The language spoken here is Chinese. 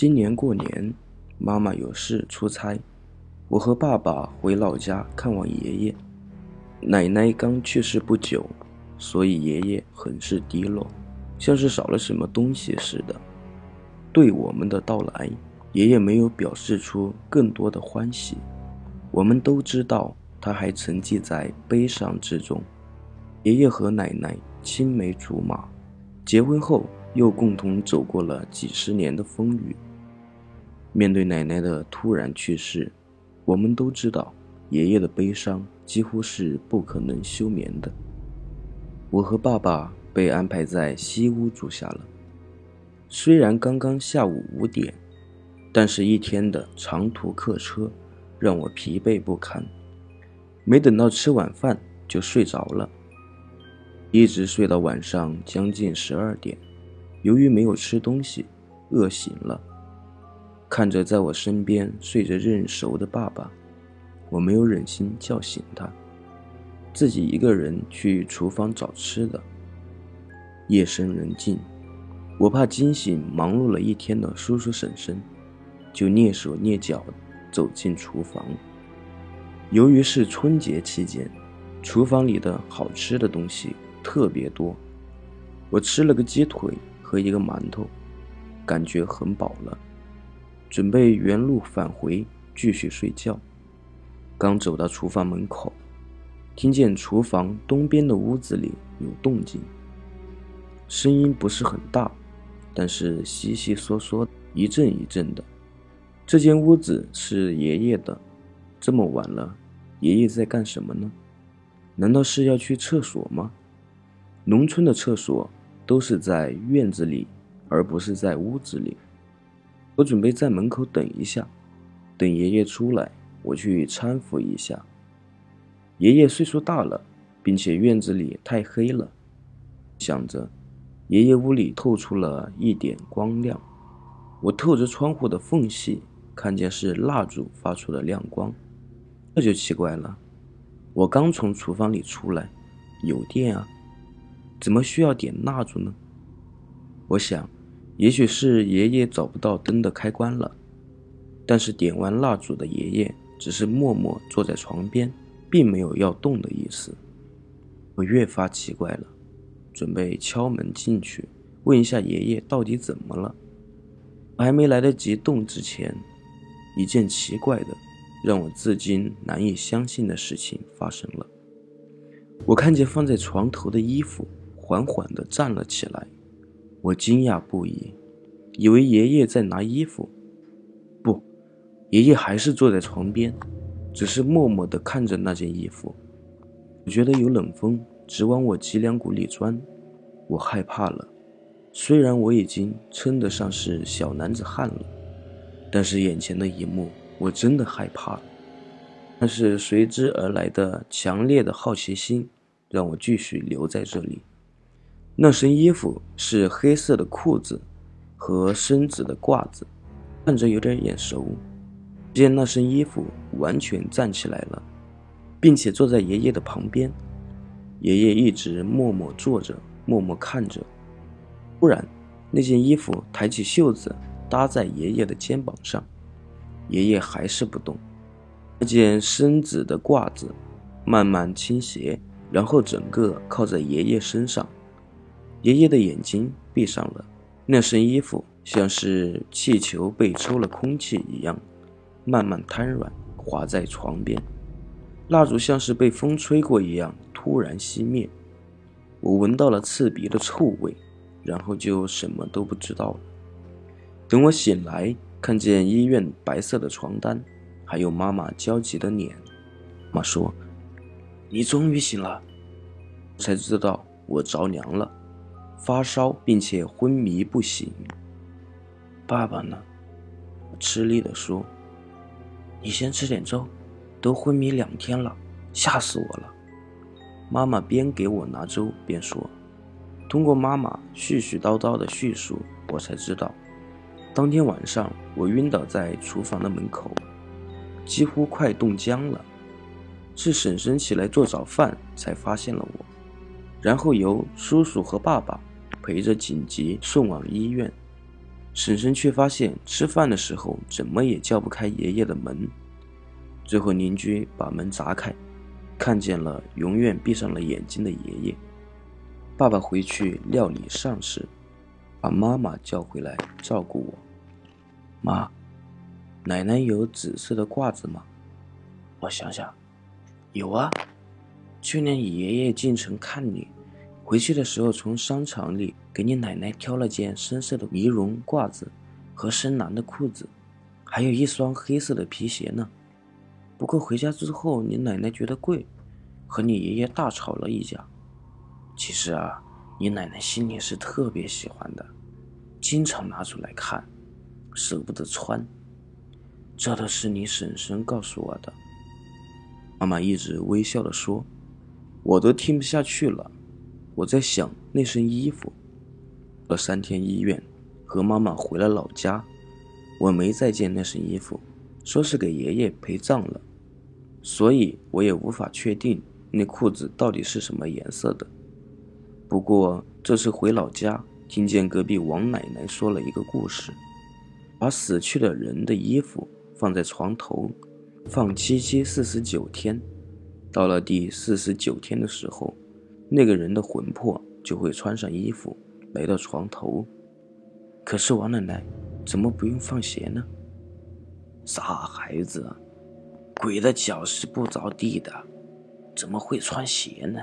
今年过年，妈妈有事出差，我和爸爸回老家看望爷爷。奶奶刚去世不久，所以爷爷很是低落，像是少了什么东西似的。对我们的到来，爷爷没有表示出更多的欢喜。我们都知道，他还沉寂在悲伤之中。爷爷和奶奶青梅竹马，结婚后又共同走过了几十年的风雨。面对奶奶的突然去世，我们都知道爷爷的悲伤几乎是不可能休眠的。我和爸爸被安排在西屋住下了。虽然刚刚下午五点，但是一天的长途客车让我疲惫不堪，没等到吃晚饭就睡着了，一直睡到晚上将近十二点。由于没有吃东西，饿醒了。看着在我身边睡着认熟的爸爸，我没有忍心叫醒他，自己一个人去厨房找吃的。夜深人静，我怕惊醒忙碌了一天的叔叔婶婶，就蹑手蹑脚走进厨房。由于是春节期间，厨房里的好吃的东西特别多，我吃了个鸡腿和一个馒头，感觉很饱了。准备原路返回，继续睡觉。刚走到厨房门口，听见厨房东边的屋子里有动静，声音不是很大，但是悉悉嗦嗦，一阵一阵的。这间屋子是爷爷的，这么晚了，爷爷在干什么呢？难道是要去厕所吗？农村的厕所都是在院子里，而不是在屋子里。我准备在门口等一下，等爷爷出来，我去搀扶一下。爷爷岁数大了，并且院子里太黑了。想着，爷爷屋里透出了一点光亮，我透着窗户的缝隙，看见是蜡烛发出的亮光。这就奇怪了，我刚从厨房里出来，有电啊，怎么需要点蜡烛呢？我想。也许是爷爷找不到灯的开关了，但是点完蜡烛的爷爷只是默默坐在床边，并没有要动的意思。我越发奇怪了，准备敲门进去问一下爷爷到底怎么了。还没来得及动之前，一件奇怪的、让我至今难以相信的事情发生了。我看见放在床头的衣服缓缓地站了起来。我惊讶不已，以为爷爷在拿衣服。不，爷爷还是坐在床边，只是默默地看着那件衣服。我觉得有冷风直往我脊梁骨里钻，我害怕了。虽然我已经称得上是小男子汉了，但是眼前的一幕我真的害怕了。但是随之而来的强烈的好奇心，让我继续留在这里。那身衣服是黑色的裤子和深紫的褂子，看着有点眼熟。只见那身衣服完全站起来了，并且坐在爷爷的旁边。爷爷一直默默坐着，默默看着。突然，那件衣服抬起袖子搭在爷爷的肩膀上，爷爷还是不动。那件深紫的褂子慢慢倾斜，然后整个靠在爷爷身上。爷爷的眼睛闭上了，那身衣服像是气球被抽了空气一样，慢慢瘫软，滑在床边。蜡烛像是被风吹过一样，突然熄灭。我闻到了刺鼻的臭味，然后就什么都不知道了。等我醒来，看见医院白色的床单，还有妈妈焦急的脸，妈说：“你终于醒了。”才知道我着凉了。发烧，并且昏迷不醒。爸爸呢？吃力地说：“你先吃点粥，都昏迷两天了，吓死我了。”妈妈边给我拿粥边说：“通过妈妈絮絮叨叨的叙述，我才知道，当天晚上我晕倒在厨房的门口，几乎快冻僵了。是婶婶起来做早饭才发现了我，然后由叔叔和爸爸。”陪着紧急送往医院，婶婶却发现吃饭的时候怎么也叫不开爷爷的门。最后邻居把门砸开，看见了永远闭上了眼睛的爷爷。爸爸回去料理丧事，把妈妈叫回来照顾我。妈，奶奶有紫色的褂子吗？我想想，有啊。去年爷爷进城看你，回去的时候从商场里给你奶奶挑了件深色的呢绒褂子和深蓝的裤子，还有一双黑色的皮鞋呢。不过回家之后，你奶奶觉得贵，和你爷爷大吵了一架。其实啊，你奶奶心里是特别喜欢的，经常拿出来看，舍不得穿。这都是你婶婶告诉我的。妈妈一直微笑的说。我都听不下去了，我在想那身衣服。了三天医院，和妈妈回了老家，我没再见那身衣服，说是给爷爷陪葬了，所以我也无法确定那裤子到底是什么颜色的。不过这次回老家，听见隔壁王奶奶说了一个故事，把死去的人的衣服放在床头，放七七四十九天。到了第四十九天的时候，那个人的魂魄就会穿上衣服来到床头。可是王奶奶怎么不用放鞋呢？傻孩子，鬼的脚是不着地的，怎么会穿鞋呢？